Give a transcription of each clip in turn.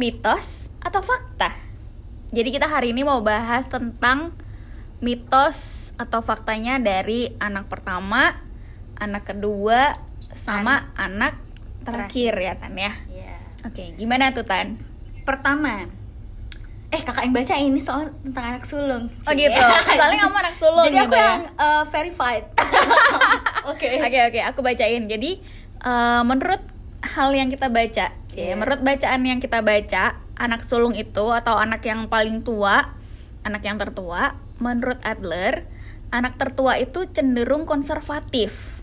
mitos atau fakta? Jadi kita hari ini mau bahas tentang mitos atau faktanya dari anak pertama, anak kedua, sama anak terakhir ya Tan ya. Iya. Oke, gimana tuh Tan? Pertama, eh kakak yang baca ini soal tentang anak sulung. Oh gitu. Soalnya kamu anak sulung Jadi aku gitu ya. yang uh, verified. Oke. Oke oke, aku bacain. Jadi eh, menurut hal yang kita baca, ya, Iya. menurut bacaan yang kita baca, anak sulung itu atau anak yang paling tua, anak yang tertua, menurut Adler, anak tertua itu cenderung konservatif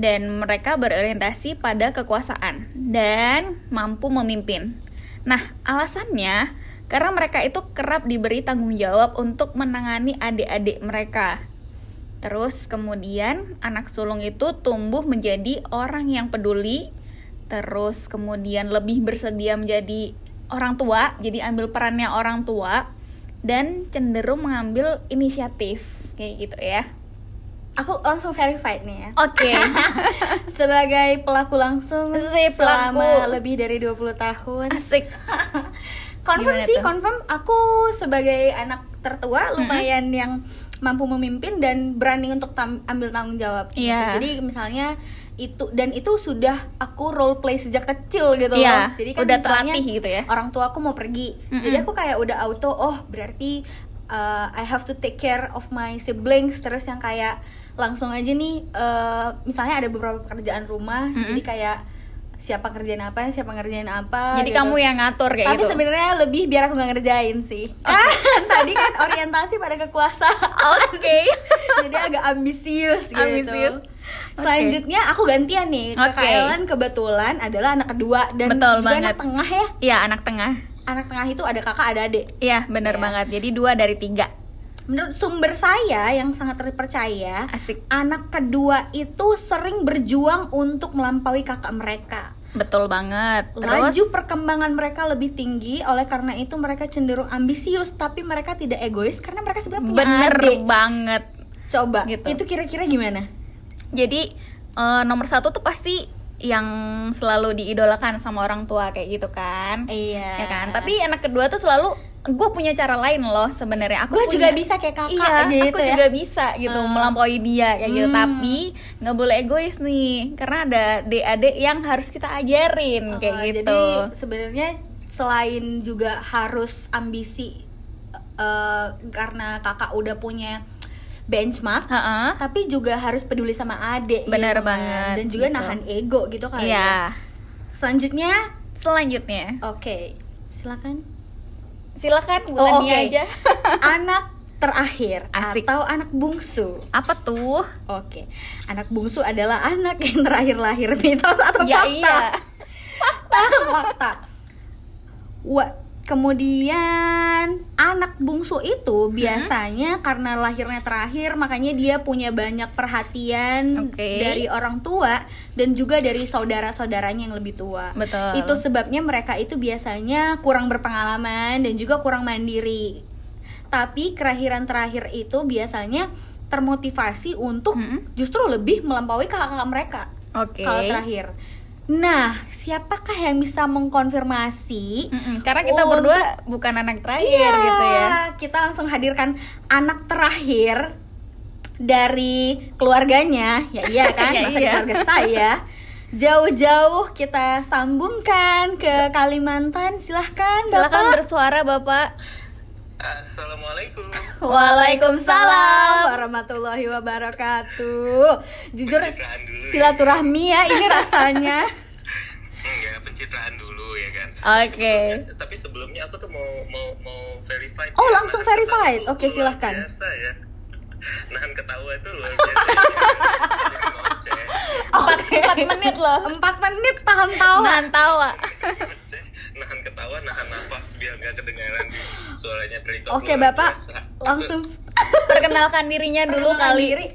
dan mereka berorientasi pada kekuasaan dan mampu memimpin. Nah, alasannya karena mereka itu kerap diberi tanggung jawab untuk menangani adik-adik mereka. Terus kemudian anak sulung itu tumbuh menjadi orang yang peduli, terus kemudian lebih bersedia menjadi orang tua, jadi ambil perannya orang tua dan cenderung mengambil inisiatif kayak gitu ya. Aku langsung verified nih ya. Oke. Sebagai pelaku langsung Si pelaku. selama lebih dari 20 tahun. Asik. confirm Gimana sih, tuh? confirm aku sebagai anak tertua lumayan yang mampu memimpin dan berani untuk tam- ambil tanggung jawab. gitu. Iya. Jadi misalnya itu dan itu sudah aku role play sejak kecil gitu Iya, loh. Jadi kan udah misalnya terlatih gitu ya. Orang tua aku mau pergi. Mm-mm. Jadi aku kayak udah auto oh berarti uh, I have to take care of my siblings terus yang kayak langsung aja nih uh, misalnya ada beberapa pekerjaan rumah Mm-mm. jadi kayak siapa kerjain apa siapa ngerjain apa Jadi gitu. kamu yang ngatur kayak tapi gitu. sebenarnya lebih biar aku nggak ngerjain sih kan tadi kan orientasi pada kekuasaan Oke. jadi agak ambisius gitu Ambisius. Selanjutnya aku gantian nih kakak Ellen kebetulan adalah anak kedua dan Betul juga banget. anak tengah ya Iya, anak tengah. anak tengah itu ada kakak ada adik Iya, bener Iya. banget. Jadi dua dari tiga. menurut sumber saya yang sangat terpercaya Asik. anak kedua itu sering berjuang untuk melampaui kakak mereka Betul banget. Laju Terus perkembangan mereka lebih tinggi, oleh karena itu mereka cenderung ambisius, tapi mereka tidak egois karena mereka sebenarnya punya bener adik. banget. Coba, Gitu. itu kira-kira gimana? Jadi eh, nomor satu tuh pasti yang selalu diidolakan sama orang tua kayak gitu kan. Iya. Ya kan. Tapi anak kedua tuh selalu gue punya cara lain loh sebenarnya. Aku gue punya- juga bisa kayak kakak iya, gitu aku ya. juga bisa gitu Hmm. melampaui dia kayak gitu. Hmm. Tapi nggak boleh egois nih, karena ada adik-adik yang harus kita ajarin kayak Oh, gitu. Jadi sebenarnya selain juga harus ambisi eh, karena kakak udah punya benchmark, Heeh. tapi juga harus peduli sama adik. Gitu kan. banget, Dan juga gitu. nahan ego gitu ya. Iya. Selanjutnya, Selanjutnya, oke, silakan. silakan bukan Oh, dia oke. aja. anak terakhir Asik. atau anak bungsu. Apa tuh? Oke, anak bungsu adalah anak yang terakhir lahir mitos atau ya fakta? iya. fakta. Wa- kemudian anak bungsu itu biasanya karena lahirnya terakhir makanya dia punya banyak perhatian Oke. dari orang tua dan juga dari saudara-saudaranya yang lebih tua. Betul. Itu sebabnya mereka itu biasanya kurang berpengalaman dan juga kurang mandiri. Tapi kelahiran terakhir itu biasanya termotivasi untuk Mm-mm. justru lebih melampaui kakak-kakak mereka. Oke. Kalau terakhir. Nah, siapakah yang bisa mengkonfirmasi? Mm-mm, Karena kita Untuk- berdua bukan anak terakhir Iya, gitu ya. Kita langsung hadirkan anak terakhir dari keluarganya. Ya iya kan, Ya, masa iya. keluarga saya. Jauh-jauh kita sambungkan ke Kalimantan. Silahkan, Silakan Bapak. bersuara Bapak. Assalamualaikum. Waalaikumsalam. warahmatullahi wabarakatuh. Jujur ya. silaturahmi ya ini rasanya. Enggak, pencitraan dulu ya kan. Oke. Tapi sebelumnya aku tuh mau mau mau verified. Oh, ya. langsung Nahan verified. ketawa Oke, luar silahkan. Biasa ya. Nahan ketawa itu luar biasa. ya. Empat, empat menit loh. Empat menit tahan tawa. Nahan tawa. Nahan ketawa, nahan nafas biar nggak kedengaran suaranya Triko. Oke, luar Bapak. biasa. Langsung Perkenalkan dirinya dulu perkenalkan kali. diri.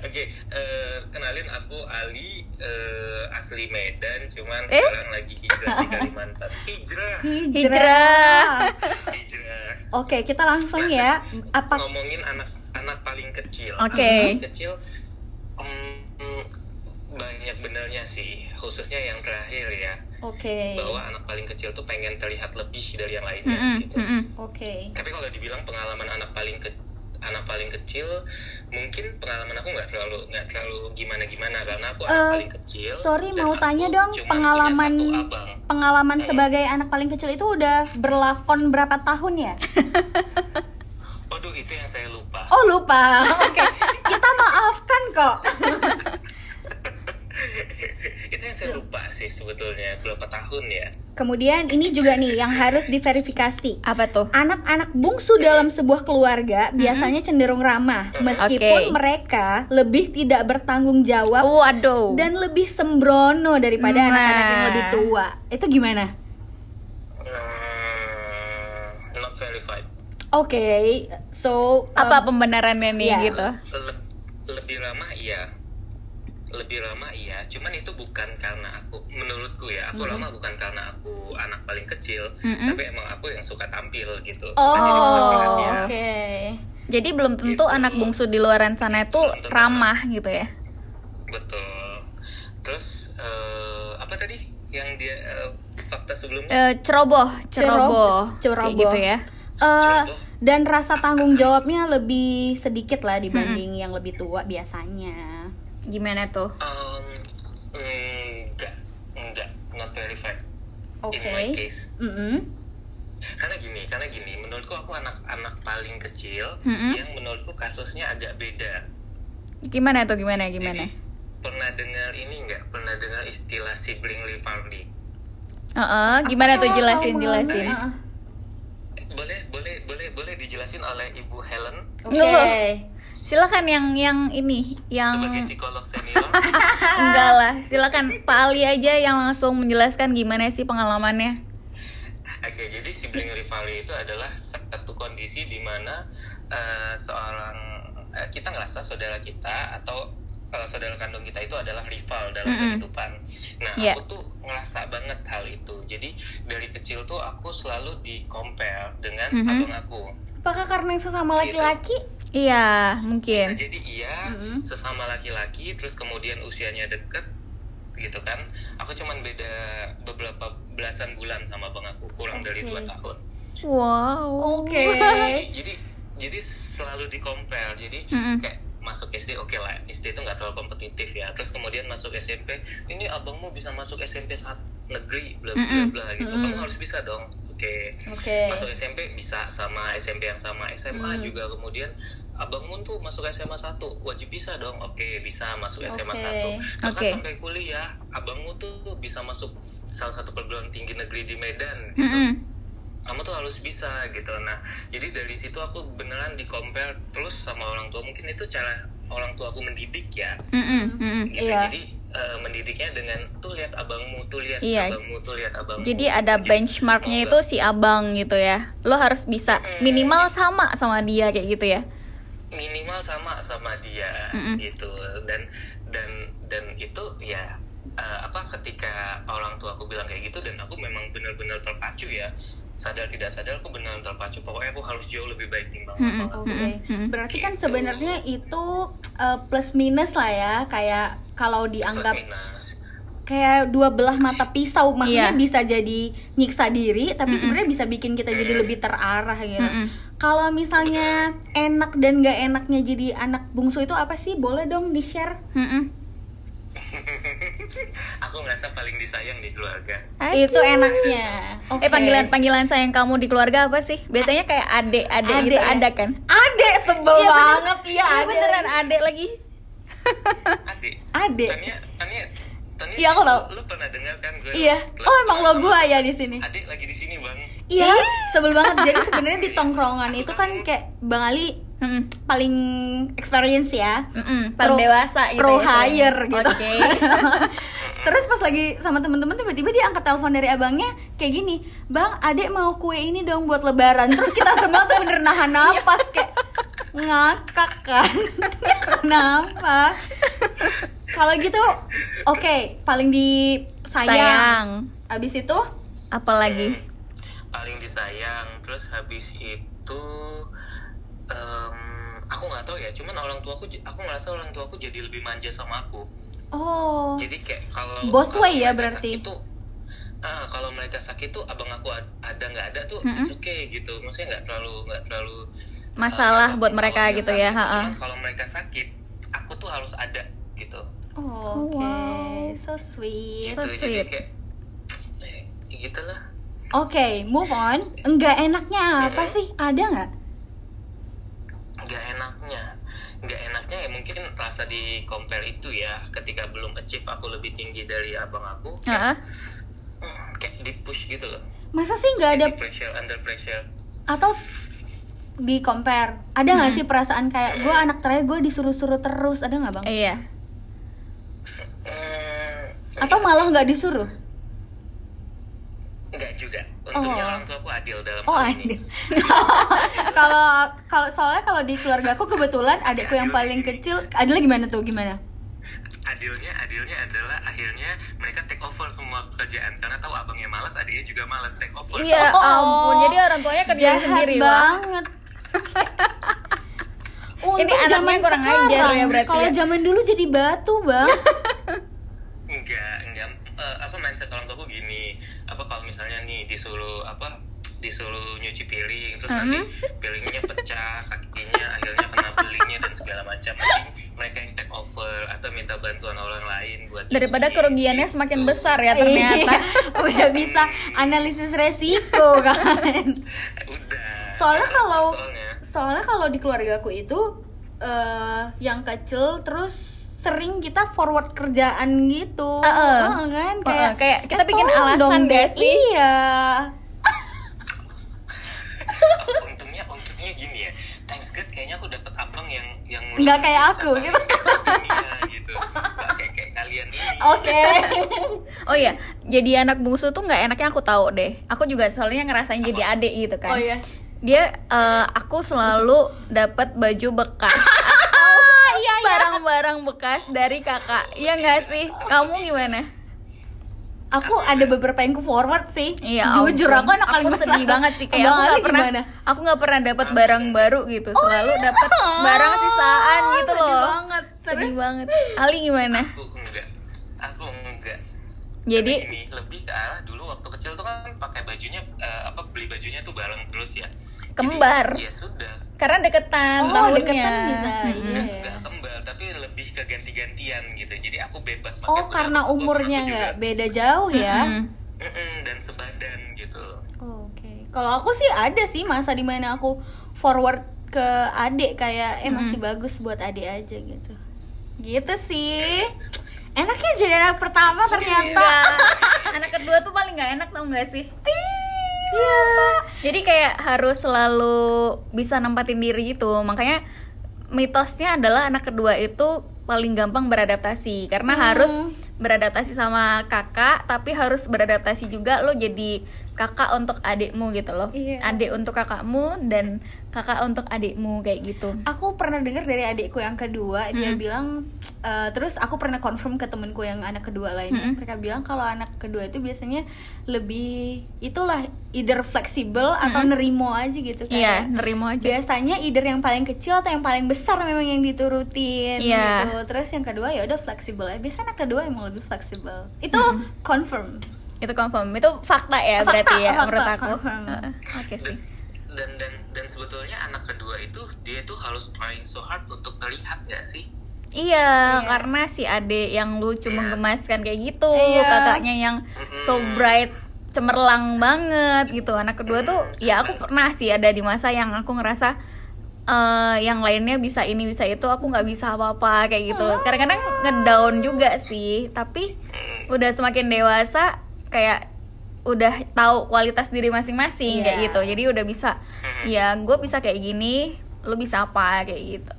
Oke, eh, kenalin aku Ali eh, asli Medan, cuman Eh? sekarang lagi hijrah di Kalimantan. Hijrah, Hijrah. hijrah. Oke, kita langsung ya. Apa ngomongin anak anak paling kecil Oke. anak paling kecil em, banyak benernya sih khususnya yang terakhir ya Oke. bahwa anak paling kecil tuh pengen terlihat lebih dari yang lainnya Mm-mm, gitu mm-mm. Oke. tapi kalau dibilang pengalaman anak paling ke anak paling kecil mungkin pengalaman aku nggak terlalu nggak terlalu gimana gimana karena aku anak Eh, paling kecil sorry, mau tanya dong, pengalaman- Pengalaman Hmm. sebagai anak paling kecil itu udah berlakon berapa tahun ya? waduh itu yang saya lupa Oh lupa. Oke. Kita maafkan kok. saya lupa sih sebetulnya berapa tahun ya Kemudian ini juga nih yang harus diverifikasi. Apa tuh? Anak-anak bungsu dalam sebuah keluarga biasanya cenderung ramah, meskipun Oke. mereka lebih tidak bertanggung jawab Waduh. dan lebih sembrono daripada Nah. anak-anak yang lebih tua. Itu gimana? Hmm, not verified Oke, so um, apa pembenarannya nih Iya. gitu? Le- lebih ramah iya lebih ramah iya cuman itu bukan karena aku menurutku ya aku ramah bukan karena aku anak paling kecil Mm-mm. tapi emang aku yang suka tampil gitu Oh, perhatian. oke. Jadi belum tentu Gitu. anak bungsu di luaran sana itu tentu. ramah gitu ya. betul terus eh, apa tadi yang dia eh, fakta sebelumnya Eh, ceroboh, ceroboh, Ceroboh. Gitu ya. Eh, Ceroboh. dan rasa tanggung jawabnya lebih sedikit lah dibanding yang lebih tua biasanya. Gimana tuh? Um, enggak enggak not verified Oke. in my case Mm-mm. karena gini karena gini menurutku aku anak-anak paling kecil Mm-mm. yang menurutku kasusnya agak beda Gimana tuh? Gimana? Gimana? Jadi, pernah dengar ini nggak pernah dengar istilah sibling rivalry Heeh, gimana tuh jelasin jelasin. Boleh boleh boleh boleh dijelasin oleh ibu Helen Oke. Loh. Silakan yang yang ini, yang sebagai psikolog senior enggak lah. Silakan Pak Ali aja yang langsung menjelaskan gimana sih pengalamannya. Oke, jadi sibling rivalry itu adalah satu kondisi di mana eh, seorang eh, kita ngerasa saudara kita atau eh, saudara kandung kita itu adalah rival dalam Mm-mm. kehidupan. Nah, Iya. aku tuh ngerasa banget hal itu. Jadi dari kecil tuh aku selalu di compare dengan Mhm. abang aku. Apakah karena yang sesama laki-laki? Iya, Bisa mungkin. jadi iya Mm-mm. sesama laki-laki, terus kemudian usianya deket gitu kan. Aku cuman beda beberapa belasan bulan sama abang aku, kurang dari Oke. dua tahun. Wow. Oke. jadi jadi jadi selalu di compare jadi Mm-mm. kayak masuk SD oke lah SD itu nggak terlalu kompetitif ya terus kemudian masuk SMP ini abangmu bisa masuk SMP saat negeri bla bla bla gitu Mm-mm. kamu harus bisa dong oke Oke. masuk SMP bisa sama SMP yang sama SMA Hmm. juga kemudian abangmu tuh masuk SMA 1 wajib bisa dong oke bisa masuk SMA Oke. 1 bahkan Oke. sampai kuliah abangmu tuh bisa masuk salah satu perguruan tinggi negeri di Medan gitu Mm-mm. kamu tuh harus bisa gitu nah jadi dari situ aku beneran di compare terus sama orang tua mungkin itu cara orang tua aku mendidik ya Mm-mm, mm-mm. gitu Iya. jadi eh, mendidiknya dengan tuh lihat abangmu tuh lihat Iya. abangmu tuh lihat abangmu Jadi ada benchmarknya itu si abang gitu ya. Lo harus bisa minimal sama sama dia kayak gitu ya. minimal sama sama dia Mm-mm. gitu dan dan dan itu ya eh, apa ketika orang tua aku bilang kayak gitu dan aku memang benar-benar terpacu ya sadar tidak sadar aku benar terpacu pokoknya aku harus jauh lebih baik timbang abang aku. Oke, Mm-mm. berarti kan Gitu. sebenarnya itu uh, plus minus lah ya, kayak kalau Plus dianggap minus. kayak dua belah mata pisau, maksudnya Iya. bisa jadi nyiksa diri, tapi Mm-mm. sebenarnya bisa bikin kita jadi lebih terarah gitu. Mm-mm. Kalau misalnya enak dan gak enaknya jadi anak bungsu itu apa sih? Boleh dong di share? Mm-mm. aku ngerasa paling disayang di keluarga Itu enaknya. Oke. Eh panggilan panggilan sayang kamu di keluarga apa sih? Biasanya kayak adek adek Adek gitu ya? ada kan? Adek sebel bener. banget, iya Iya adek. beneran adek lagi. adik Adek. Tania Tania Tania Iya, aku tahu. lu, lu pernah dengar kan gue Iya. Oh emang lo gua ya di sini. adik lagi di sini bang Iya, sebel banget. Jadi sebenarnya di tongkrongan itu kan kayak Bang Ali Mm-mm. paling experience ya. Mm-mm, paling Pro- dewasa gitu pro ya, hire gitu. Oke. Terus pas lagi sama temen-temen tiba-tiba dia angkat telepon dari abangnya kayak gini, "Bang, Adek mau kue ini dong buat lebaran." Terus kita semua tuh bener nahan napas kayak ngakak kan. Kenapa? Kalau gitu oke, paling di sayang. Sayang. Abis itu Apalagi? paling disayang terus habis itu em, aku nggak tahu ya cuman orang tuaku aku ngerasa orang tuaku jadi lebih manja sama aku oh jadi kayak kalau Both kalau way ya mereka berarti? sakit tuh ah, kalau mereka sakit tuh abang aku ad- ada nggak ada tuh Mm-mm. it's okay gitu maksudnya nggak terlalu nggak terlalu Masalah uh, buat mereka gitu kan, ya, ha-ha. cuman kalau mereka sakit aku tuh harus ada gitu Oh, Oke, wow. so sweet. So gitu jadi sweet. kayak eh, gitu lah Oke, move on. Enggak enaknya apa sih? Ada nggak? Nggak enaknya nggak enaknya ya mungkin rasa di compare itu ya ketika belum achieve aku lebih tinggi dari abang aku Heeh. hmm, kayak di push gitu loh Masa sih nggak ada pressure under pressure atau di compare? Ada nggak sih perasaan kayak gue anak terakhir gue disuruh-suruh terus? Ada nggak bang? Iya. Hmm, Atau malah nggak disuruh? Enggak juga. Untungnya Oh. orang tua aku adil dalam Oh hal ada. ini. Kalau kalau soalnya kalau di keluarga aku kebetulan adikku yang paling kecil adalah gimana tuh gimana? Adilnya, adilnya adalah akhirnya mereka take over semua pekerjaan karena tahu abangnya malas, adiknya juga malas take over. Iya, Oh. ampun. Jadi orang tuanya kerja Jahat sendiri, banget. Untung Ini anaknya zaman kurang ajar sekarang. ya berarti Kalau ya? zaman dulu jadi batu bang. Enggak, enggak. Eh, apa mindset orang tua aku gini. Apa kalau misalnya nih disuruh apa disuruh nyuci piring terus nanti piringnya pecah kakinya akhirnya kena belingnya dan segala macam Mending mereka yang take over atau minta bantuan orang lain buat Daripada nyuci. kerugiannya semakin besar ya ternyata. Iya, udah bisa analisis resiko kan. udah Soalnya kalau soalnya soalnya kalau di keluarga aku itu eh yang kecil terus sering kita forward kerjaan gitu. Heeh. Heeh, kan Heeh, kayak kita "Eh, bikin alasan dong, gak Dek." sih? Iya. untungnya untungnya gini ya thanks God kayaknya aku dapat abang yang yang Nggak kayak aku, gitu. dunia, gitu nggak kayak kayak kalian ini Oke. Oh iya, jadi anak bungsu tuh nggak enaknya aku tahu deh. Aku juga soalnya ngerasain jadi adik gitu kan. Oh iya. Dia eh, aku selalu dapat baju bekas barang-barang bekas dari kakak. Iya nggak sih? Kamu gimana? Aku ada beberapa yang ke forward sih. Iya, Jujur ampun. aku anak paling aku sedih besar. banget sih kayak aku nggak pernah gimana? aku nggak pernah dapat barang baru gitu. Selalu dapat barang sisaan gitu sedih loh. banget. Sedih banget. Ali gimana? aku enggak aku enggak Jadi gini lebih ke arah dulu waktu kecil tuh kan pakai bajunya eh, apa beli bajunya tuh bareng terus ya Jadi, Kembar. ya sudah karena deketan Oh, tahunnya. deketan bisa. Mm-mm. Iya. enggak, enggak kembar tapi lebih ke ganti-gantian gitu jadi aku bebas pakai Oh, karena umurnya aku juga, nggak beda jauh ya. Mm-mm. "Mm-mm," dan sebadan gitu Oke. Kalau aku sih ada sih masa di mana aku forward ke adik kayak eh masih bagus buat adik aja gitu. Gitu sih. Enaknya jadi anak pertama ternyata. Enggak. Anak kedua tuh paling nggak enak tau gak sih? Iya. Jadi kayak harus selalu bisa nempatin diri gitu. Makanya mitosnya adalah anak kedua itu paling gampang beradaptasi karena Hmm. harus beradaptasi sama kakak tapi harus beradaptasi juga lo jadi kakak untuk adikmu gitu loh. Iya. Adik untuk kakakmu dan kakak untuk adikmu kayak gitu. Aku pernah dengar dari adikku yang kedua dia Hmm. bilang eh, terus aku pernah confirm ke temenku yang anak kedua lainnya Hmm. mereka bilang kalau anak kedua itu biasanya lebih itulah either fleksibel atau nerimo aja gitu Hmm. Iya, kayak nerimo aja. biasanya either yang paling kecil atau yang paling besar memang yang diturutin Iya. gitu terus yang kedua ya udah fleksibel ya biasanya anak kedua emang lebih fleksibel itu confirm Itu confirm. Itu fakta ya Fakta, berarti ya fakta, menurut aku. Heeh, Oke sih. dan dan dan sebetulnya anak kedua itu dia tuh harus trying so hard untuk terlihat ya sih Iya, Iya. karena si ade yang lucu menggemaskan kayak gitu, Iya. kakaknya yang so bright, cemerlang banget gitu. Anak kedua tuh, ya aku pernah sih ada di masa yang aku ngerasa eh yang lainnya bisa ini bisa itu, aku nggak bisa apa-apa kayak gitu. Kadang-kadang ngedown juga sih, tapi udah semakin dewasa kayak udah tahu kualitas diri masing-masing kayak Iya. gitu. Jadi udah bisa, ya gue bisa kayak gini, lu bisa apa kayak gitu.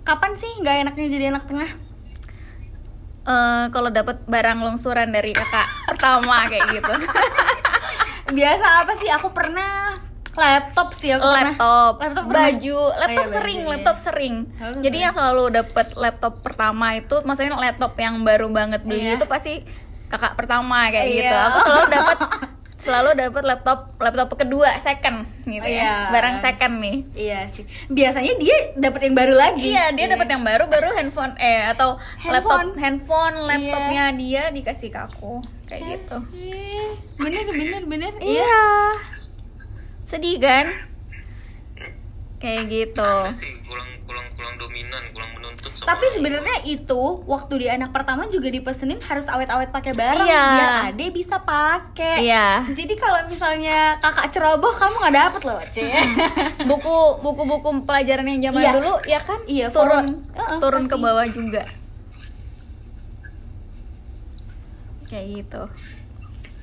kapan sih nggak enaknya jadi anak tengah eh kalau dapat barang longsoran dari kakak pertama kayak gitu biasa apa sih aku pernah laptop sih aku pernah laptop, Laptop pernah. baju laptop Oh iya, sering iya. laptop sering Oh, jadi yang selalu dapat laptop pertama itu maksudnya laptop yang baru banget beli Iya. itu pasti kakak pertama kayak Iya. gitu aku selalu dapat selalu dapat laptop laptop kedua second gitu Oh, ya iya. barang second nih iya sih biasanya dia dapat yang baru lagi Iya, dia dapat yang baru baru handphone eh atau laptop Handphone. handphone Iya. laptopnya dia dikasih ke aku. kayak gitu bener bener bener iya sedih kan? Kayak gitu. Sih kurang kurang kurang dominan kurang menuntut sama Tapi sebenarnya itu waktu di anak pertama juga dipesenin harus awet-awet pakai barang Iya. biar ade bisa pakai. iya. Jadi kalau misalnya kakak ceroboh kamu nggak dapet loh, Cie. buku buku-buku pelajaran yang zaman Iya. dulu ya kan? Iya, turun. forum. Heeh, turun ke bawah juga. Kayak gitu.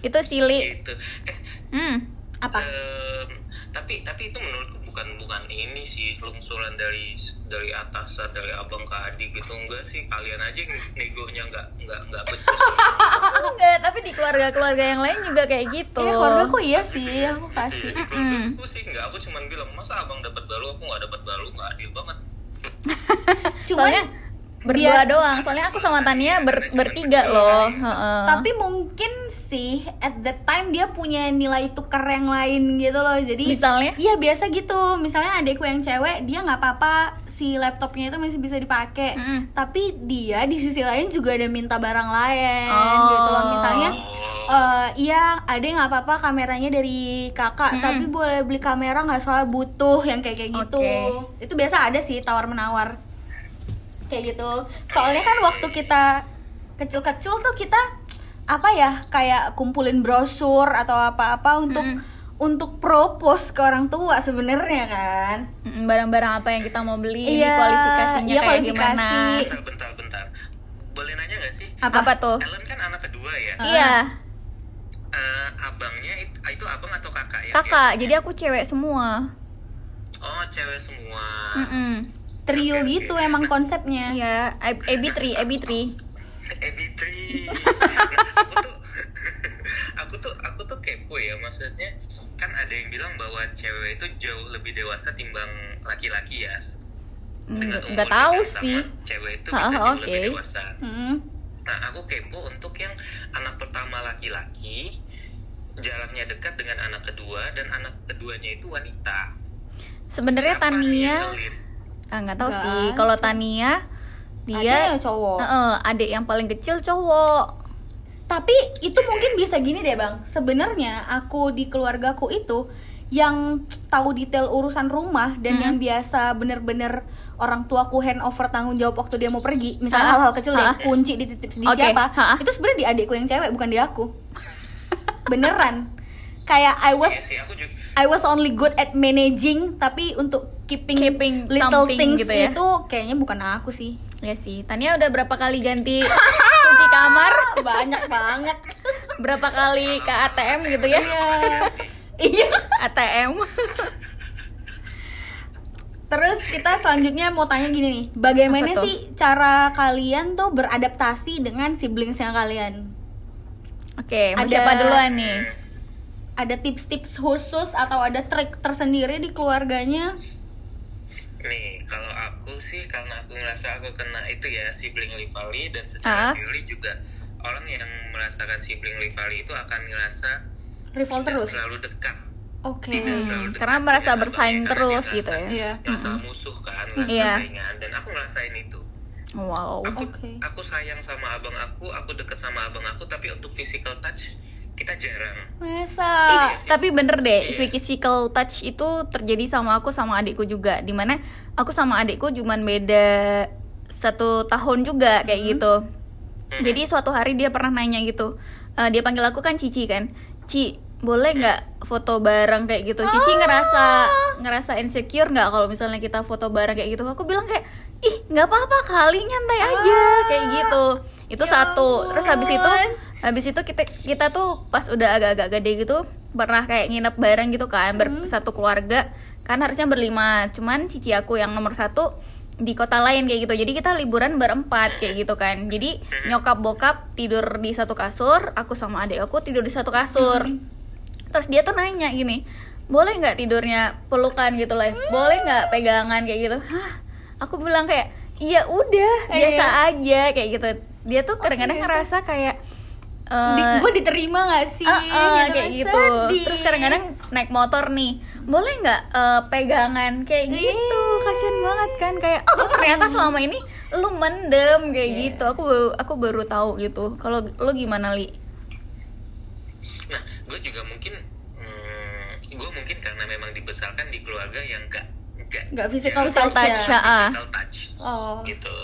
Itu silly gitu eh hmm Apa? em, tapi tapi itu menurutku bukan bukan ini sih lungsuran dari dari atasan dari abang ke adik gitu. Enggak sih kalian aja yang negonya nggak nggak nggak betul enggak tapi di keluarga-keluarga yang lain juga kayak gitu. Iya, keluarga aku iya sih, aku Iya, kasih. di keluarga aku sih nggak aku cuman bilang masa abang dapat balu aku nggak dapat balu? Nggak adil banget. Cuman soalnya berdua doang soalnya aku sama Tania ber- bertiga loh Heeh. tapi mungkin sih at that time dia punya nilai tukar yang lain gitu loh. Jadi Misalnya? Iya, biasa gitu. Misalnya adekku yang cewek, dia nggak apa-apa si laptopnya itu masih bisa dipakai. Mm-mm. Tapi dia di sisi lain juga ada minta barang lain Oh. gitu loh. Misalnya eh iya, ada nggak apa-apa kameranya dari kakak, Mm-mm. tapi boleh beli kamera nggak soal butuh yang kayak kayak gitu. Oke. Itu biasa ada sih tawar menawar kayak gitu. Soalnya kan waktu kita kecil-kecil tuh kita apa ya kayak kumpulin brosur atau apa-apa untuk Mm-mm. untuk propose ke orang tua sebenarnya kan. Mm, barang-barang apa yang kita mau beli ini Iya, kualifikasinya iya, kayak kualifikasi. gimana. Bentar bentar bentar. Boleh nanya nggak sih? Apa, tuh? Ellen kan anak kedua ya? Iya. Eh, abangnya itu, itu abang atau kakak ya? Kakak jadi aku cewek semua. Oh cewek semua. Mm-mm. Trio gitu emang konsepnya. iya AB3 AB3 Ebitri nah, aku tuh aku tuh aku tuh kepo ya maksudnya kan ada yang bilang bahwa cewek itu jauh lebih dewasa timbang laki-laki ya Dengan nggak tahu sih cewek itu bisa jauh oke. lebih dewasa Mm. nah aku kepo untuk yang anak pertama laki-laki jaraknya dekat dengan anak kedua dan anak keduanya itu wanita sebenarnya Tania yang? Ah nggak tahu sih kalau Tania Ada dia yang cowok. Heeh, adik yang paling kecil cowok Tapi itu mungkin bisa gini deh bang. Sebenarnya aku di keluargaku itu yang tahu detail urusan rumah dan Hmm. yang biasa bener-bener orang tuaku handover tanggung jawab waktu dia mau pergi. Misalnya Hah? hal-hal kecil deh, Hah? kunci dititip di Oke, siapa? hah? Itu sebenarnya di adikku yang cewek bukan di aku. Beneran. Kayak I was Iya sih aku juga I was only good at managing tapi untuk keeping, Keeping little things gitu ya. itu kayaknya bukan aku sih. ya sih Tania udah berapa kali ganti kunci kamar Banyak banget. berapa kali ke ATM gitu ya Iya. ATM Terus kita selanjutnya mau tanya gini nih, bagaimana sih cara kalian tuh beradaptasi dengan siblingsnya kalian? oke mau Ada- siapa duluan nih Ada tips-tips khusus atau ada trik tersendiri di keluarganya? nih kalau aku sih karena aku ngerasa aku kena itu ya sibling rivalry dan Ah. secara teori juga orang yang merasakan sibling rivalry itu akan ngerasa Rival tidak terus. terlalu dekat Oke. tidak Hmm, terlalu dekat karena merasa bersaing karena terus gitu ya. Iya. ngerasa musuh kan ngerasa Iya. saingan dan aku ngerasain itu wow aku Oke. aku sayang sama abang aku aku deket sama abang aku tapi untuk physical touch kita jarang. Masa? Iya. tapi bener deh Iya. physical touch itu terjadi sama aku sama adikku juga. Di mana aku sama adikku cuman beda satu tahun juga kayak gitu. Jadi suatu hari dia pernah nanya gitu Eh, dia panggil aku kan Cici kan. Ci boleh nggak foto bareng? Kayak gitu. Cici ngerasa ngerasa insecure nggak kalau misalnya kita foto bareng kayak gitu? Aku bilang kayak ih nggak apa-apa kali nyantai aja kayak gitu. Itu Ya satu. Terus habis itu. Habis itu kita kita tuh pas udah agak-agak gede gitu pernah kayak nginep bareng gitu kan ber- satu keluarga. Kan harusnya berlima cuman cici aku yang nomor satu di kota lain kayak gitu. Jadi kita liburan berempat kayak gitu kan. Jadi nyokap bokap tidur di satu kasur aku sama adik aku tidur di satu kasur. Terus dia tuh nanya gini boleh nggak tidurnya pelukan gitu lah boleh nggak pegangan? Kayak gitu. Hah? Aku bilang kayak iya udah biasa aja kayak gitu. Dia tuh kadang-kadang ngerasa kayak eh, Di, gue diterima gak sih? Ah, ah, Gitu kayak kan, gitu. sedih. Terus kadang-kadang naik motor nih, boleh nggak eh, pegangan kayak gitu? Kasian banget kan kayak oh ternyata selama ini lu mendem kayak gitu. Aku baru- aku baru tahu gitu. Kalau lu gimana li? gue juga mungkin hmm, gue mungkin karena memang dibesarkan di keluarga yang gak gak, Nggak physical jarang touch ya? Ah. physical touch Oh. gitu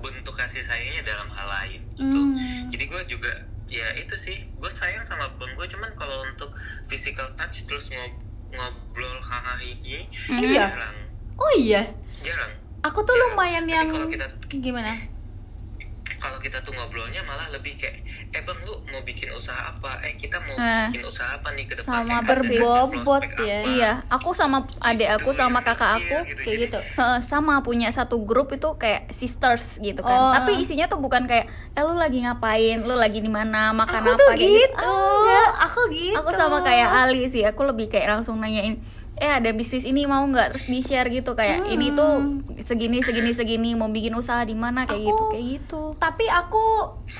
bentuk kasih sayangnya dalam hal lain gitu Hmm. jadi gue juga ya itu sih gue sayang sama bang gue cuman kalau untuk physical touch terus ngob ngobrol hahaha ini Iya. jarang Oh iya. jarang Aku tuh Jarang. lumayan Tapi yang kalau kita gimana? kalau kita tuh ngobrolnya malah lebih kayak eh bang lu mau bikin usaha apa eh kita mau Eh, bikin usaha apa nih ke depan sama Eh, berbobot ya. apa? Iya, aku sama adik aku Gitu, sama yang kakak aku gitu. Kayak gitu. Heeh, sama punya satu grup itu kayak sisters gitu kan. Oh. Tapi isinya tuh bukan kayak eh lu lagi ngapain, lu lagi di mana, makan Aku apa tuh kayak gitu. Ah, enggak. Aku gitu. Aku sama kayak Ali sih, aku lebih kayak langsung nanyain eh ada bisnis ini mau nggak terus di share gitu kayak ini tuh segini segini segini mau bikin usaha di mana kayak Aku- gitu kayak gitu Tapi aku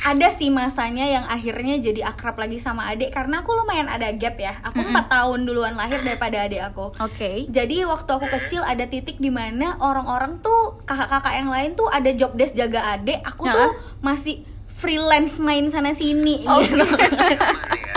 ada sih masanya yang akhirnya jadi akrab lagi sama adik karena aku lumayan ada gap ya. Aku empat tahun duluan lahir daripada adik aku. oke Jadi waktu aku kecil ada titik di mana orang-orang tuh kakak-kakak yang lain tuh ada job desk jaga adik, aku Hah? tuh masih freelance main sana sini Oh, gitu.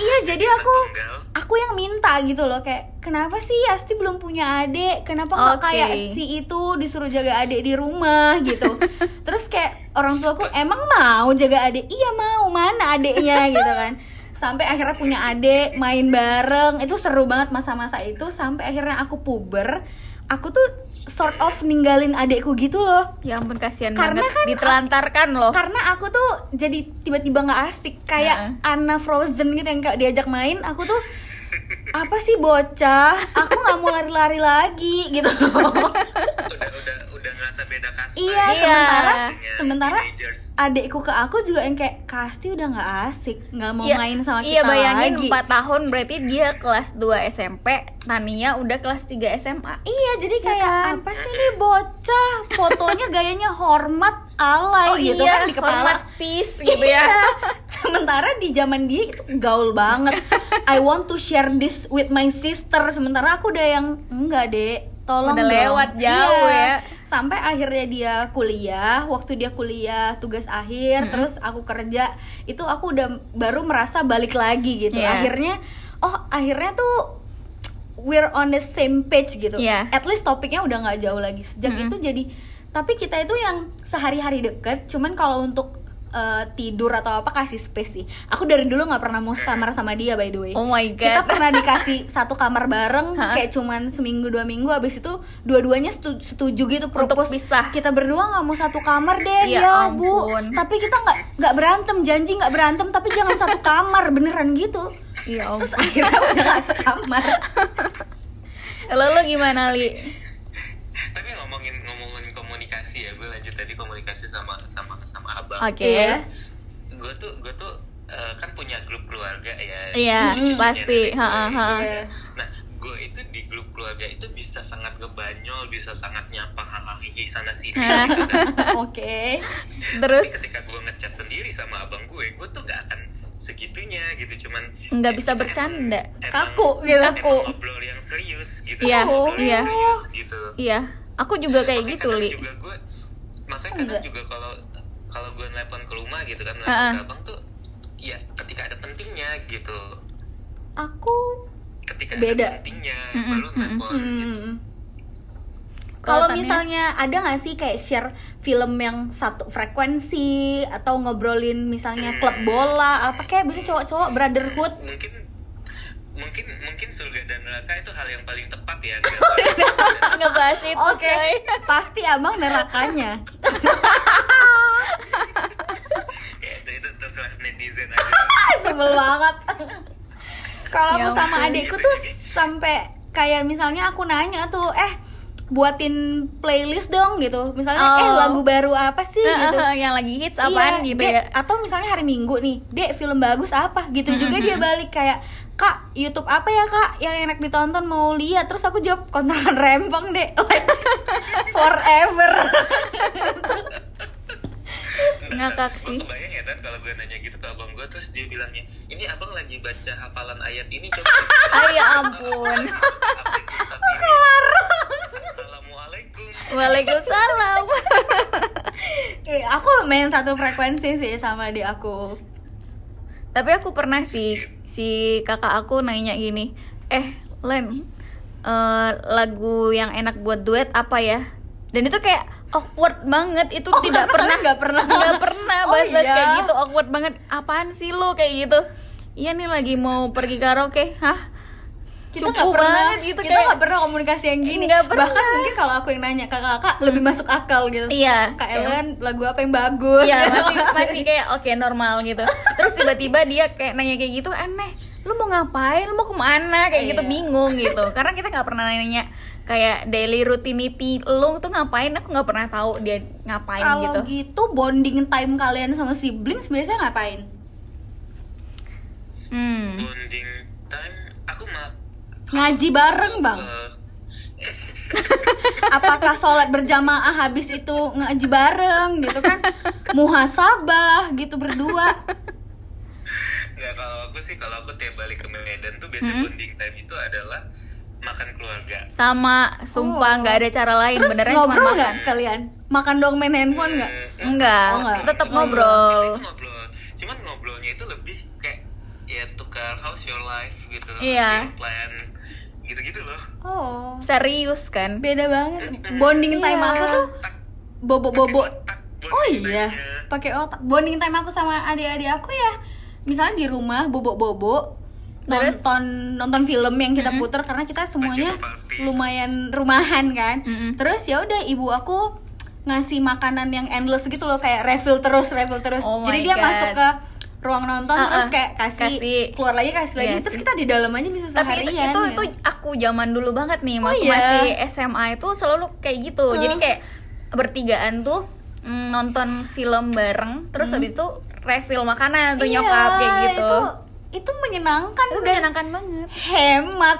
Ya iya, jadi aku tunggal. aku yang minta gitu loh kayak kenapa sih Asti belum punya adik? Kenapa nggak Oke. kayak si itu disuruh jaga adik di rumah? gitu. Terus kayak orang tuaku emang mau jaga adik? Iya mau. Mana adiknya? gitu kan. Sampai akhirnya punya adik main bareng. Itu seru banget masa-masa itu. Sampai akhirnya aku puber aku tuh sort of ninggalin adikku gitu loh. Ya ampun kasihan Karena banget. kan ditelantarkan loh. Karena aku tuh jadi tiba-tiba nggak asik. Kayak Heeh. Anna Frozen gitu yang kayak diajak main aku tuh apa sih bocah aku nggak mau lari-lari lagi gitu udah udah udah ngerasa beda kasta iya Iya. sementara sementara teenagers. adikku ke aku juga yang kayak Kasti udah nggak asik nggak mau Iya, main sama kita iya bayangin lagi 4 tahun berarti dia kelas 2 SMP Tania udah kelas 3 SMA iya jadi kayak kan? apa sih nih bocah fotonya gayanya hormat alay oh gitu iya kan di kepala hormat peace gitu ya Iya. Sementara di zaman dia itu gaul banget. I want to share this with my sister. Sementara aku udah yang enggak deh. Tolong Udah dong." lewat jauh ya. Sampai akhirnya dia kuliah. Waktu dia kuliah tugas akhir, terus aku kerja. Itu aku udah baru merasa balik lagi gitu. Iya. Akhirnya, oh akhirnya tuh we're on the same page gitu. Iya. At least topiknya udah nggak jauh lagi. Sejak Mm-mm. itu jadi tapi kita itu yang sehari-hari deket cuman kalau untuk eh, tidur atau apa kasih space sih. Aku dari dulu nggak pernah mau sekamar sama dia by the way. Oh my god. kita pernah dikasih satu kamar bareng Hah? kayak cuman seminggu dua minggu abis itu dua-duanya setu- setuju gitu Untuk pisah. kita berdua nggak mau satu kamar deh Ya ya, bu. tapi kita nggak nggak berantem janji nggak berantem tapi jangan satu kamar beneran gitu. Iya terus akhirnya udah gak sekamar Lo lo gimana Li? tapi ngomongin ngomongin tadi komunikasi sama sama sama abang Oke Iya. gue tuh gue tuh eh, kan punya grup keluarga ya Iya, cucu-cucunya pasti. nenek gue Ha, ha, ha. gitu. Iya. nah gue itu di grup keluarga itu bisa sangat ngebanyol bisa sangat nyapa hahaha sana sini gitu kan oke Terus Tapi ketika gue ngechat sendiri sama abang gue gue tuh gak akan segitunya gitu cuman Nggak bisa bercanda. emang- Kaku gitu. emang Kaku. ngobrol yang serius gitu Iya, yang iya. gitu Iya Aku juga kayak gitu Li juga gue makanya Enggak. kadang juga kalau kalau gue nelpon ke rumah gitu kan nelpon ke abang tuh ya ketika ada pentingnya gitu aku ketika Beda. ada pentingnya Mm-mm, baru nelpon gitu. Hmm. Kalau Kalau misalnya ada nggak sih kayak share film yang satu frekuensi atau ngobrolin misalnya klub bola apa kayak bisa cowok-cowok brotherhood mungkin mungkin mungkin surga dan neraka itu hal yang paling tepat ya Ngebahas itu Oke, coy pasti abang nerakanya. ya itu itu terserah netizen aja Sebel banget. Kalau Ya aku sama adikku tuh sampai kayak misalnya aku nanya tuh, eh buatin playlist dong gitu. Misalnya Oh. eh lagu baru apa sih gitu. Yang lagi hits apaan Iya, gitu Dek, ya Atau misalnya hari Minggu nih, Dek film bagus apa? Gitu juga dia balik kayak Kak, YouTube apa ya kak yang enak ditonton mau lihat Terus aku jawab kontrakan rempong dek Like, Forever Ngakak sih kebayang ya kan kalau gue nanya gitu ke abang gue terus dia bilangnya ini abang lagi baca hafalan ayat ini coba Ah ya ampun. Assalamualaikum Waalaikumsalam Eh, Aku main satu frekuensi sih sama adik aku Tapi aku pernah sih si kakak aku nanya gini, eh Len, eh, lagu yang enak buat duet apa ya? Dan itu kayak awkward banget, itu Oh, tidak pernah nggak pernah. nggak pernah Oh, bahas-bahas iya. kayak gitu, awkward banget. Apaan sih lu kayak gitu? Iya nih lagi mau pergi karaoke, hah? Kita Cupu nggak pernah banget gitu kita kayak- nggak pernah komunikasi yang gini Nggak pernah. bahkan mungkin kalau aku yang nanya ke kakak lebih masuk akal gitu Iya. kak Ellen lagu apa yang bagus Iya masih masih kayak oke normal gitu. Terus tiba-tiba dia kayak nanya kayak gitu aneh. Lu mau ngapain? Lu mau ke mana? Kayak gitu Iya. bingung gitu. Karena kita nggak pernah nanya kayak daily routinity lu tuh ngapain? Aku nggak pernah tahu dia ngapain kalau gitu. gitu bonding time kalian sama siblings biasanya ngapain Hmm. bonding time ngaji bareng bang eh, apakah sholat berjamaah habis itu ngaji bareng gitu kan muhasabah gitu berdua nggak kalau aku sih kalau aku tiap balik ke Medan tuh biasanya bonding time itu adalah makan keluarga Sama, sumpah Oh. nggak ada cara lain. terus Beneran cuma makan. nggak kalian makan dong main handphone nggak Hmm, Enggak, Oh, nggak. tetap Oh, iya. ngobrol. ngobrol cuman ngobrolnya itu lebih kayak ya tukar how's your life gitu Iya. your plan gitu-gitu loh. Oh. Serius kan? beda banget bonding time Iya. aku tuh bobo bobo oh bonding iya pakai otak. Bonding time aku sama adik-adik aku ya. Misalnya di rumah bobo bobo Terus? nonton nonton film yang kita puter karena kita semuanya lumayan rumahan kan. Mm-mm. terus ya udah ibu aku ngasih makanan yang endless gitu loh kayak refill terus refill terus. Oh jadi dia God. masuk ke ruang nonton Uh-uh. terus kayak kasih, Kasih. keluar lagi kasih lagi Iya terus kita di dalam aja bisa Tapi itu seharian itu, gitu. itu aku zaman dulu banget nih, Oh, waktu iya? masih SMA itu selalu kayak gitu. Huh. Jadi kayak bertigaan tuh mm, nonton film bareng, terus habis itu refill makanan tuh Hmm. Iya, nyokap kayak gitu. itu itu menyenangkan Itu dan menyenangkan banget. hemat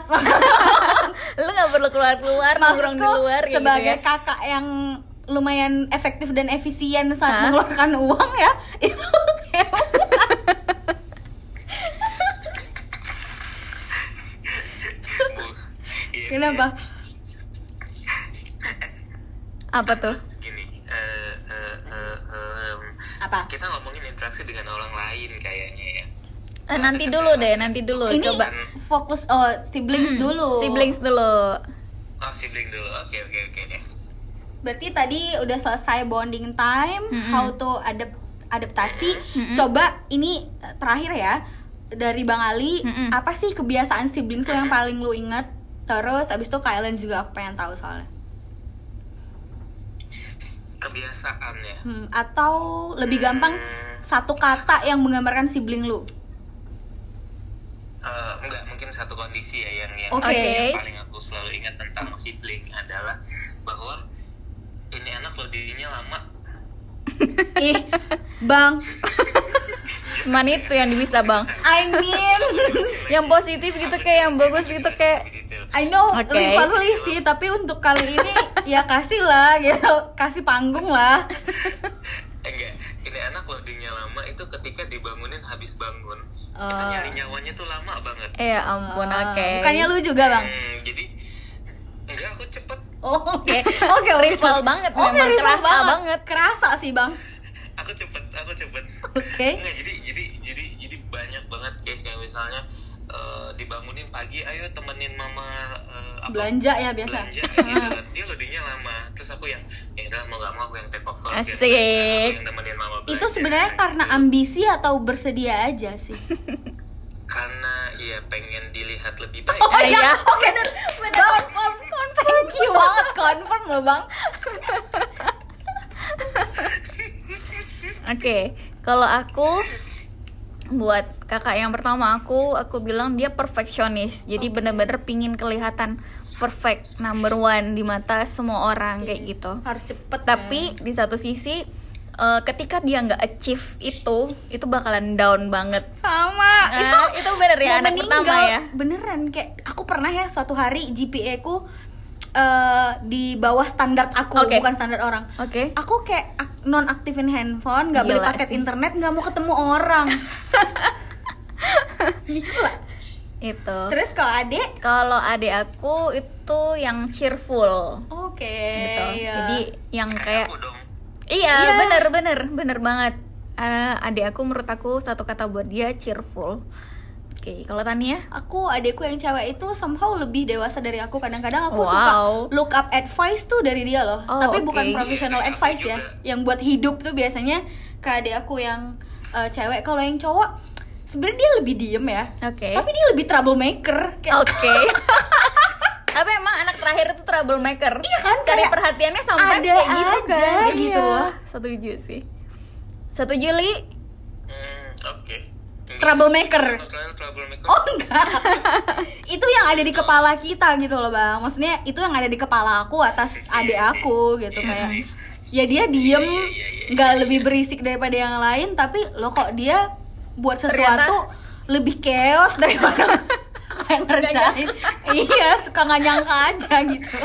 Lu nggak perlu keluar-keluar, nongkrong di luar gitu sebagai ya. kakak yang lumayan efektif dan efisien saat Hah? mengeluarkan uang ya itu hemat. Iya kenapa Apa tuh? gini eh, eh, eh, em, apa kita ngomongin interaksi dengan orang lain kayaknya ya Eh, nanti dulu deh, nanti dulu ini coba. fokus oh siblings Mm, dulu Siblings dulu. oh sibling dulu oke oke oke berarti tadi udah selesai bonding time Mm-mm. how to adapt adaptasi Mm-mm. coba ini terakhir ya dari bang Ali Mm-mm. apa sih kebiasaan siblings lo yang paling lu inget terus abis itu kalian juga aku pengen tahu soalnya. Kebiasaan ya Hmm, atau lebih gampang satu kata yang menggambarkan sibling lu? Eh, enggak mungkin satu kondisi ya yang yang, Oke. yang paling aku selalu ingat tentang sibling adalah bahwa ini anak loadingnya lama. Ih bang Cuman itu yang bisa bang. I mean Yang positif gitu kayak yang bagus gitu kayak. I know Oke. Rivalry sih tapi untuk kali ini ya kasih lah gitu kasih panggung lah enggak ini anak loadingnya lama itu ketika dibangunin habis bangun itu Oh. nyari nyawanya tuh lama banget Eh ya ampun, Ah, oke. bukannya lu juga bang Hmm, jadi enggak aku cepet oh Oke, oke, rival banget, Oke, memang rival kerasa banget. banget. kerasa sih bang aku cepet aku cepet Oke. Enggak, jadi jadi jadi jadi banyak banget case yang misalnya eh, dibangunin pagi ayo temenin mama eh, apa? Belanja ya, biasa. belanja gitu kan dia loadingnya lama terus aku yang ya udah mau gak mau aku yang take over gitu. Asik. aku yang temenin mama belanja itu sebenarnya karena gitu. ambisi atau bersedia aja sih karena ya pengen dilihat lebih baik Oh iya. oke bener bener confirm confirm thank you banget confirm loh bang Oke, kalau aku buat kakak yang pertama aku, aku bilang dia perfeksionis. Jadi bener-bener pingin kelihatan perfect number one di mata semua orang kayak gitu. harus cepet Tapi di satu sisi eh, ketika dia nggak achieve itu, itu bakalan down banget. sama Ah, itu bener ya, anak pertama ya? beneran kayak aku pernah ya suatu hari GPA ku eh, di bawah standar aku Oke. bukan standar orang Oke. aku kayak ak- non aktifin handphone nggak beli paket sih. internet nggak mau ketemu orang gila Itu. terus kalau adek Kalau adik aku itu yang cheerful. oke gitu. iya. Jadi yang kayak aku dong Iya, Iya. bener bener bener banget. eh, adik aku menurut aku satu kata buat dia cheerful. Oke, kalau Tania? Aku adekku yang cewek itu somehow lebih dewasa dari aku Kadang-kadang aku Wow. suka look up advice tuh dari dia loh Oh, Tapi oke. bukan professional advice ya. Yang buat hidup tuh biasanya ke adek aku yang eh, cewek Kalau yang cowok sebenarnya dia lebih diem ya Oke. Tapi dia lebih troublemaker kayak Oke. Tapi emang anak terakhir itu troublemaker. Iya kan, Cari kayak perhatiannya ada kayak gitu aja kan. gitu. Iya, Setuju sih. Setuju Li? Hmm, oke. Troublemaker. Kalian troublemaker. Oh enggak. Itu yang ada di kepala kita gitu loh bang. Maksudnya itu yang ada di kepala aku atas adik aku gitu Iya kayak sih. Ya dia diem Iya, iya, iya, nggak lebih berisik daripada yang lain Tapi lo kok dia buat sesuatu lebih chaos daripada yang ngerjain. Iya suka nggak nyangka aja gitu.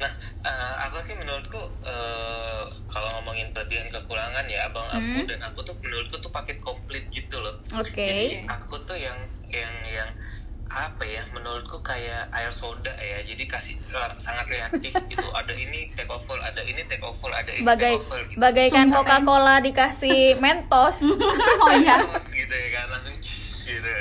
Nah, eh, aku sih menurutku eh, kalau ngomongin kelebihan kekurangan ya abang aku Hmm. dan aku tuh menurutku tuh paket komplit gitu loh. Oke. Jadi aku tuh yang yang yang apa ya menurutku kayak air soda ya jadi kasih eh, sangat reaktif gitu ada ini take over ada ini take over ada ini Bagai take over gitu. bagaikan Sumpah, Coca-Cola dikasih Mentos. Oh iya gitu ya kan langsung gitu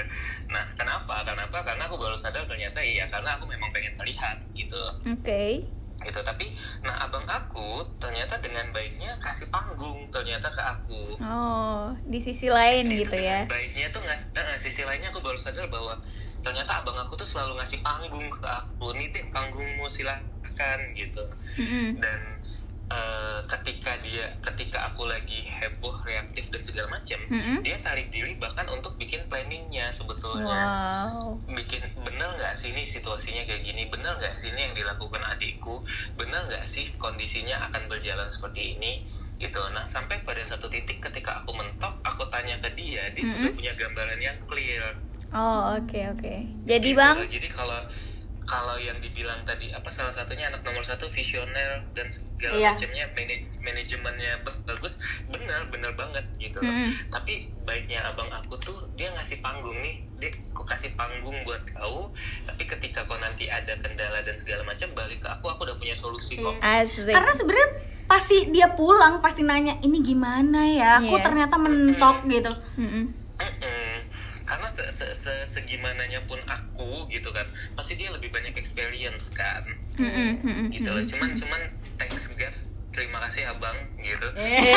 nah kenapa kenapa karena aku baru sadar ternyata ya karena aku memang pengen terlihat gitu Oke. Gitu tapi nah abang aku ternyata dengan baiknya kasih panggung ternyata ke aku Oh, di sisi lain Itu gitu ya. baiknya tuh ngas nah, sisi lainnya aku baru sadar bahwa ternyata abang aku tuh selalu ngasih panggung ke aku nih deh panggungmu silahkan gitu Mm-mm. dan eh, ketika dia ketika aku lagi heboh reaktif dan segala macam Mm-mm. dia tarik diri bahkan untuk bikin planningnya sebetulnya Wow. bikin bener nggak sih ini situasinya kayak gini bener nggak sih ini yang dilakukan adikku bener nggak sih kondisinya akan berjalan seperti ini gitu nah sampai pada satu titik ketika aku mentok aku tanya ke dia dia sudah punya gambaran yang clear Oh, oke oke. Jadi Gitu. Bang, jadi kalau kalau yang dibilang tadi apa salah satunya anak nomor satu visioner dan segala Iya. macamnya manaj- manajemennya ba- bagus benar benar banget gitu Mm-mm. tapi baiknya abang aku tuh dia ngasih panggung nih dia aku kasih panggung buat kau tapi ketika kau nanti ada kendala dan segala macam balik ke aku aku udah punya solusi kok asik. Karena sebenarnya pasti dia pulang pasti nanya ini gimana ya aku Iya. ternyata mentok gitu Mm-mm. Mm-mm. Se se se segimananya pun aku gitu kan pasti dia lebih banyak experience kan gitu loh cuman cuman thanks God terima kasih abang gitu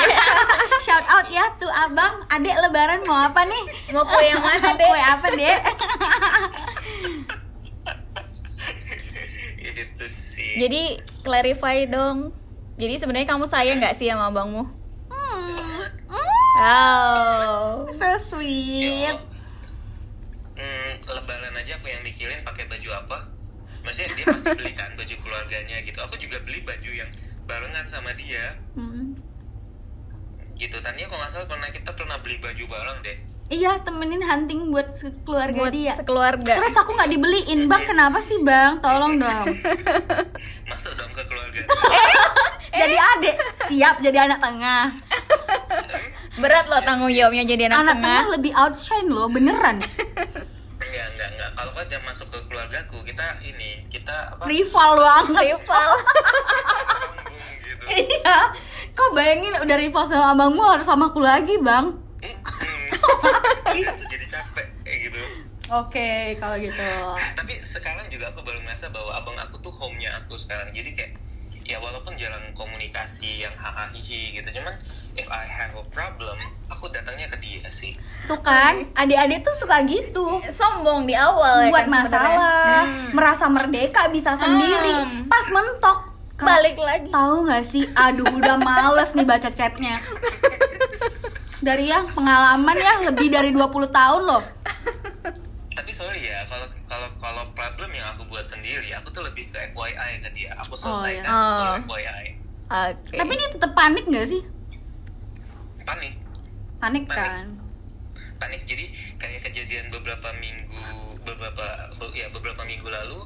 Shout out ya tuh abang, adek lebaran mau apa nih? Mau kue yang mana, Dek? Kue apa dek? itu sih Jadi clarify dong. Jadi sebenarnya kamu sayang nggak sih sama abangmu? banget Wow. So sweet. Hmm, lebaran aja aku yang mikirin pakai baju apa maksudnya dia pasti beli kan baju keluarganya gitu aku juga beli baju yang barengan sama dia Hmm. gitu Tania kalau nggak salah pernah kita pernah beli baju bareng deh Iya temenin hunting buat keluarga Buat dia. sekeluarga. Terus aku nggak dibeliin bang, kenapa sih bang? Tolong dong. masuk dong ke keluarga Jadi adek, siap jadi anak tengah. Berat loh tanggung jawabnya jadi anak, Anak tengah. tengah lebih outshine loh, beneran. kalau kau masuk ke keluargaku kita ini kita apa Rival banget. Rival. gitu Iya. Kau bayangin udah rival sama abangmu harus sama aku lagi bang. Hmm, itu jadi capek kayak gitu Oke, kalau gitu. tapi sekarang juga aku baru merasa bahwa abang aku tuh home-nya aku sekarang jadi kayak ya walaupun jarang komunikasi yang hahaha gitu cuman if I have a problem aku datangnya ke dia sih Tuh kan, adik-adik tuh suka gitu. Sombong di awal ya buat kan sebenarnya. masalah, Hmm. merasa merdeka bisa sendiri. Hmm. Pas mentok, Kak, Balik lagi. Tahu nggak sih? Aduh, udah males nih baca chatnya. Dari yang pengalaman ya lebih dari 20 tahun loh. tapi sorry ya kalau kalau kalau problem yang aku buat sendiri aku tuh lebih ke FYI ke dia aku selesaikan iya. Oh. full FYI Oke. Tapi ini tetap panik nggak sih? Panik kan? panik jadi kayak kejadian beberapa minggu beberapa be- ya beberapa minggu lalu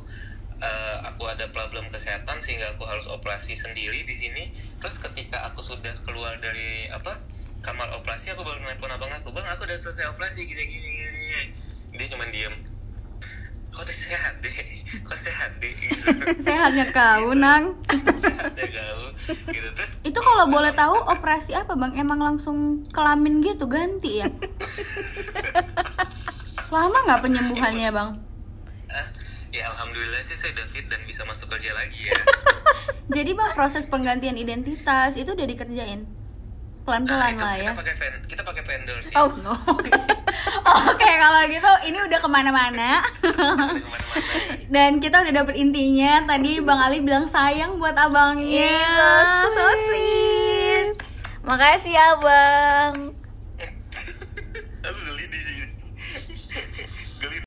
eh, aku ada problem kesehatan sehingga aku harus operasi sendiri di sini terus ketika aku sudah keluar dari apa kamar operasi aku baru nelfon abang aku bang aku udah selesai operasi gini gini, gini." dia cuma diem kok udah sehat deh kok sehat deh gitu Sehatnya kau, Nang. sehat deh kau gitu terus Itu kalau boleh tahu operasi apa bang? Emang langsung kelamin gitu ganti ya? Lama nggak penyembuhannya bang? ah, ya alhamdulillah sih saya udah fit dan bisa masuk kerja lagi ya Jadi bang proses penggantian identitas itu udah dikerjain pelan-pelan nah, lah kita ya. Pakai fan, kita pakai pendel. Sih. Oh, no. oke. Okay. okay, kalau gitu ini udah ke mana-mana. Dan kita udah dapet intinya. Tadi Bang Ali bilang sayang buat abangnya. Yeah, so sweet. So sweet. Makasih ya, Bang. Eh.